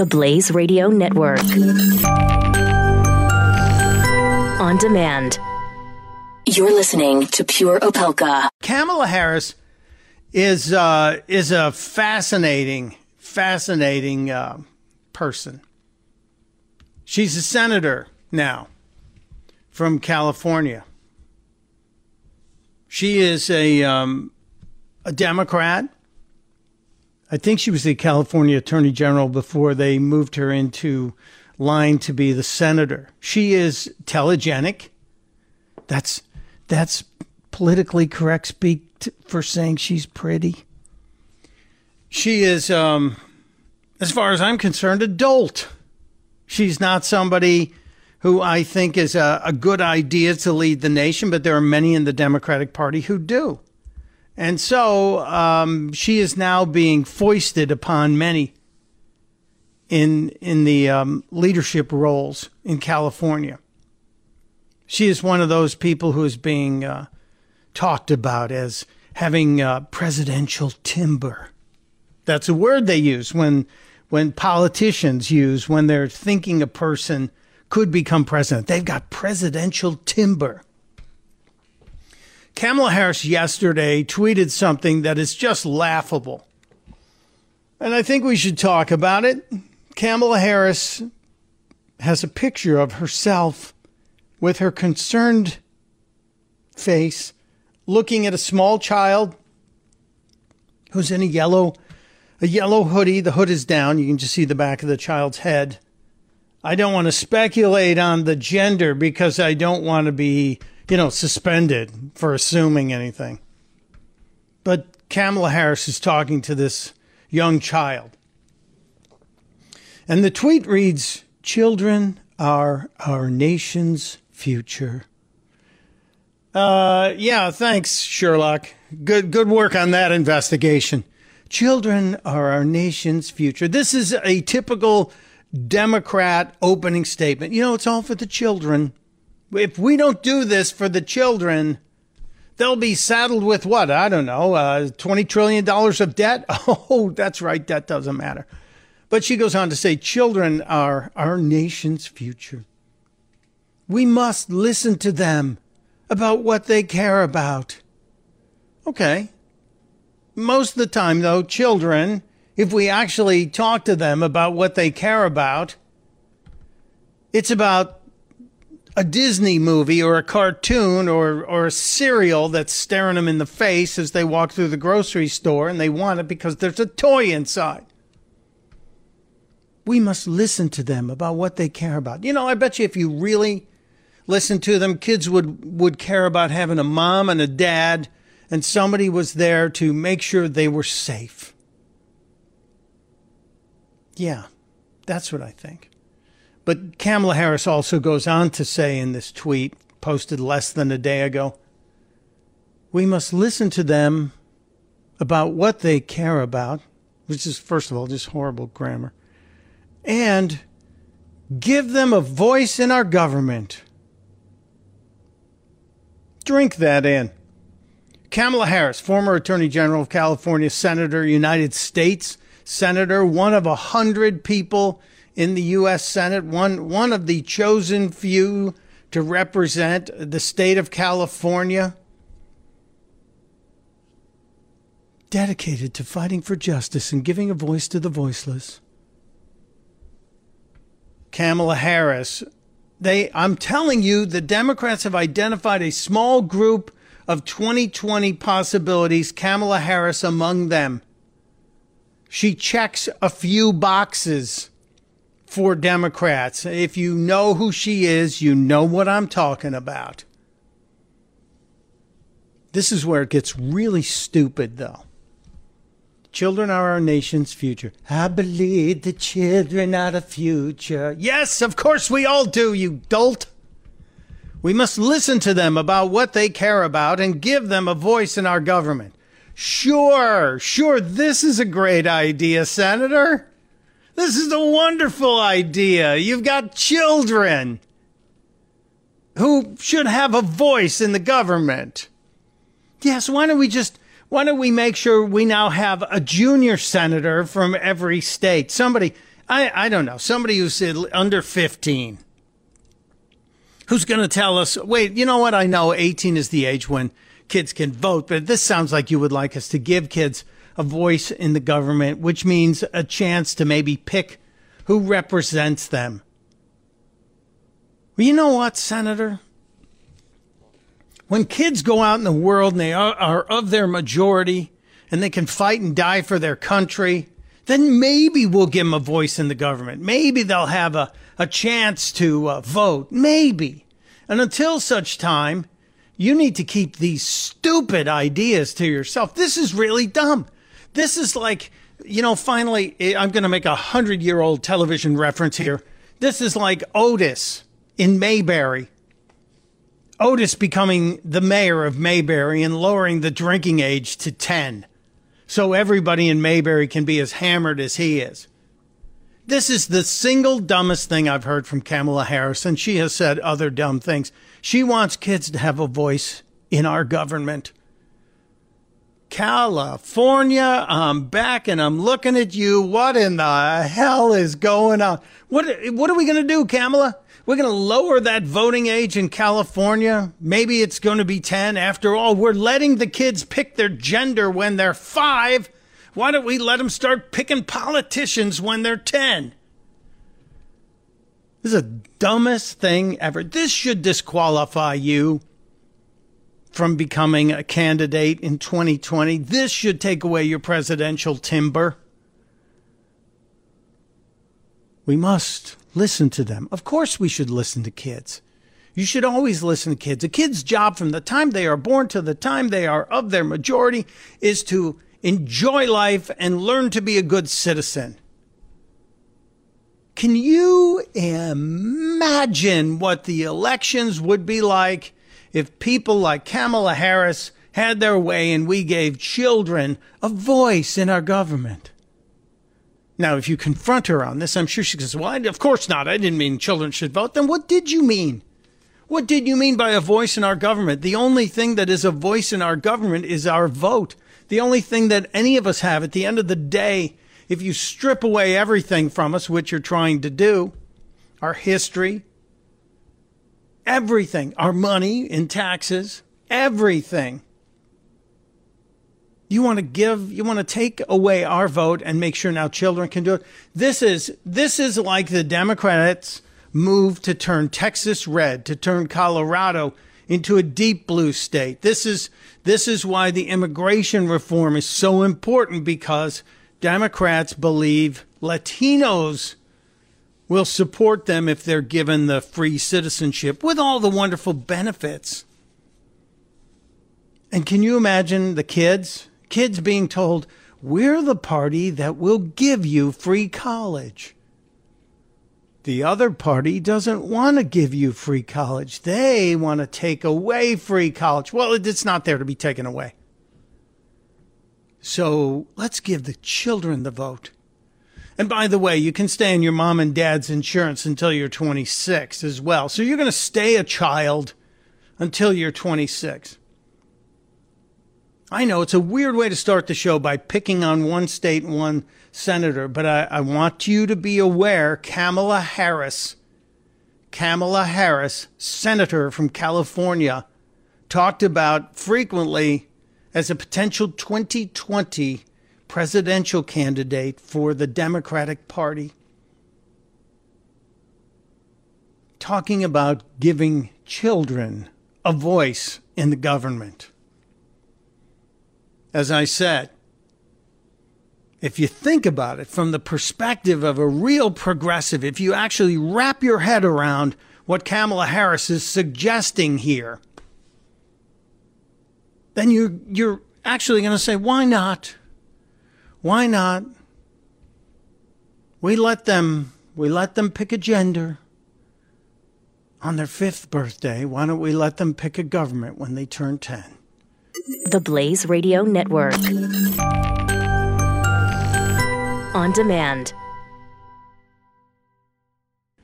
the Blaze Radio Network. On demand. You're listening to Pure Opelka. Kamala Harris is uh, is a fascinating, fascinating uh, person. She's a senator now from California. She is a um, a Democrat. I think she was the California Attorney General before they moved her into line to be the senator. She is telegenic. That's that's politically correct speak t- for saying she's pretty. She is, um, as far as I'm concerned, a dolt. She's not somebody who I think is a, a good idea to lead the nation, but there are many in the Democratic Party who do. And so um, she is now being foisted upon many in in the um, leadership roles in California. She is one of those people who is being uh, talked about as having uh, presidential timber. That's a word they use when when politicians use when they're thinking a person could become president. They've got presidential timber. Kamala Harris yesterday tweeted something that is just laughable. And I think we should talk about it. Kamala Harris has a picture of herself with her concerned face looking at a small child who's in a yellow a yellow hoodie. The hood is down. You can just see the back of the child's head. I don't want to speculate on the gender because I don't want to be, you know, suspended for assuming anything. But Kamala Harris is talking to this young child. And the tweet reads Children are our nation's future. Uh, yeah, thanks, Sherlock. Good, good work on that investigation. Children are our nation's future. This is a typical Democrat opening statement. You know, it's all for the children. If we don't do this for the children, they'll be saddled with what? I don't know, uh, $20 trillion of debt? Oh, that's right. That doesn't matter. But she goes on to say, children are our nation's future. We must listen to them about what they care about. Okay. Most of the time, though, children, if we actually talk to them about what they care about, it's about a Disney movie or a cartoon or, or a cereal that's staring them in the face as they walk through the grocery store and they want it because there's a toy inside. We must listen to them about what they care about. You know, I bet you if you really listen to them. Kids would, would care about having a mom and a dad, and somebody was there to make sure they were safe. Yeah, that's what I think. But Kamala Harris also goes on to say in this tweet, posted less than a day ago, we must listen to them about what they care about, which is, first of all, just horrible grammar, and give them a voice in our government. Drink that in. Kamala Harris, former Attorney General of California, Senator, United States Senator, one of a hundred people in the U.S. Senate, one, one of the chosen few to represent the state of California, dedicated to fighting for justice and giving a voice to the voiceless. Kamala Harris, they I'm telling you the Democrats have identified a small group of 2020 possibilities, Kamala Harris among them. She checks a few boxes for Democrats. If you know who she is, you know what I'm talking about. This is where it gets really stupid, though. Children are our nation's future. I believe the children are the future. Yes, of course we all do, you dolt. We must listen to them about what they care about and give them a voice in our government. Sure, sure, this is a great idea, Senator. This is a wonderful idea. You've got children who should have a voice in the government. Yes, why don't we just why don't we make sure we now have a junior senator from every state? Somebody, I, I don't know. Somebody who's under 15 who's going to tell us, wait, you know what? I know 18 is the age when kids can vote, but this sounds like you would like us to give kids a voice in the government, which means a chance to maybe pick who represents them. Well, you know what, Senator? When kids go out in the world and they are, are of their majority and they can fight and die for their country, then maybe we'll give them a voice in the government. Maybe they'll have a, a chance to uh, vote. Maybe. And until such time, you need to keep these stupid ideas to yourself. This is really dumb. This is like, you know, finally, eh, I'm going to make a hundred year old television reference here. This is like Otis in Mayberry. Otis becoming the mayor of Mayberry and lowering the drinking age to 10 so everybody in Mayberry can be as hammered as he is. This is the single dumbest thing I've heard from Kamala Harris, and she has said other dumb things. She wants kids to have a voice in our government. California, I'm back and I'm looking at you. What in the hell is going on? What, what are we going to do, Kamala? We're going to lower that voting age in California. Maybe it's going to be 10. After all, we're letting the kids pick their gender when they're five. Why don't we let them start picking politicians when they're 10? This is the dumbest thing ever. This should disqualify you from becoming a candidate in 2020. This should take away your presidential timber. We must listen to them. Of course, we should listen to kids. You should always listen to kids. A kid's job from the time they are born to the time they are of their majority is to enjoy life and learn to be a good citizen. Can you imagine what the elections would be like if people like Kamala Harris had their way and we gave children a voice in our government? Now, if you confront her on this, I'm sure she says, Well, of course not. I didn't mean children should vote. Then what did you mean? What did you mean by a voice in our government? The only thing that is a voice in our government is our vote. The only thing that any of us have at the end of the day, if you strip away everything from us, which you're trying to do, our history, everything, our money in taxes, everything, you want to give, you want to take away our vote and make sure now children can do it. This is, this is like the Democrats move to turn Texas red, to turn Colorado into a deep blue state. This is, this is why the immigration reform is so important because Democrats believe Latinos will support them if they're given the free citizenship with all the wonderful benefits. And can you imagine the kids? kids being told, we're the party that will give you free college. The other party doesn't want to give you free college. They want to take away free college. Well, it's not there to be taken away. So let's give the children the vote. And by the way, you can stay on your mom and dad's insurance until you're 26 as well. So you're going to stay a child until you're 26. I know it's a weird way to start the show by picking on one state and one senator, but I, I, want you to be aware Kamala Harris, Kamala Harris, senator from California, talked about frequently as a potential 2020 presidential candidate for the Democratic Party. Talking about giving children a voice in the government as I said, if you think about it from the perspective of a real progressive, if you actually wrap your head around what Kamala Harris is suggesting here, then you're, you're actually going to say, why not? Why not? We let them, we let them pick a gender on their fifth birthday. Why don't we let them pick a government when they turn 10? The Blaze Radio Network. On demand.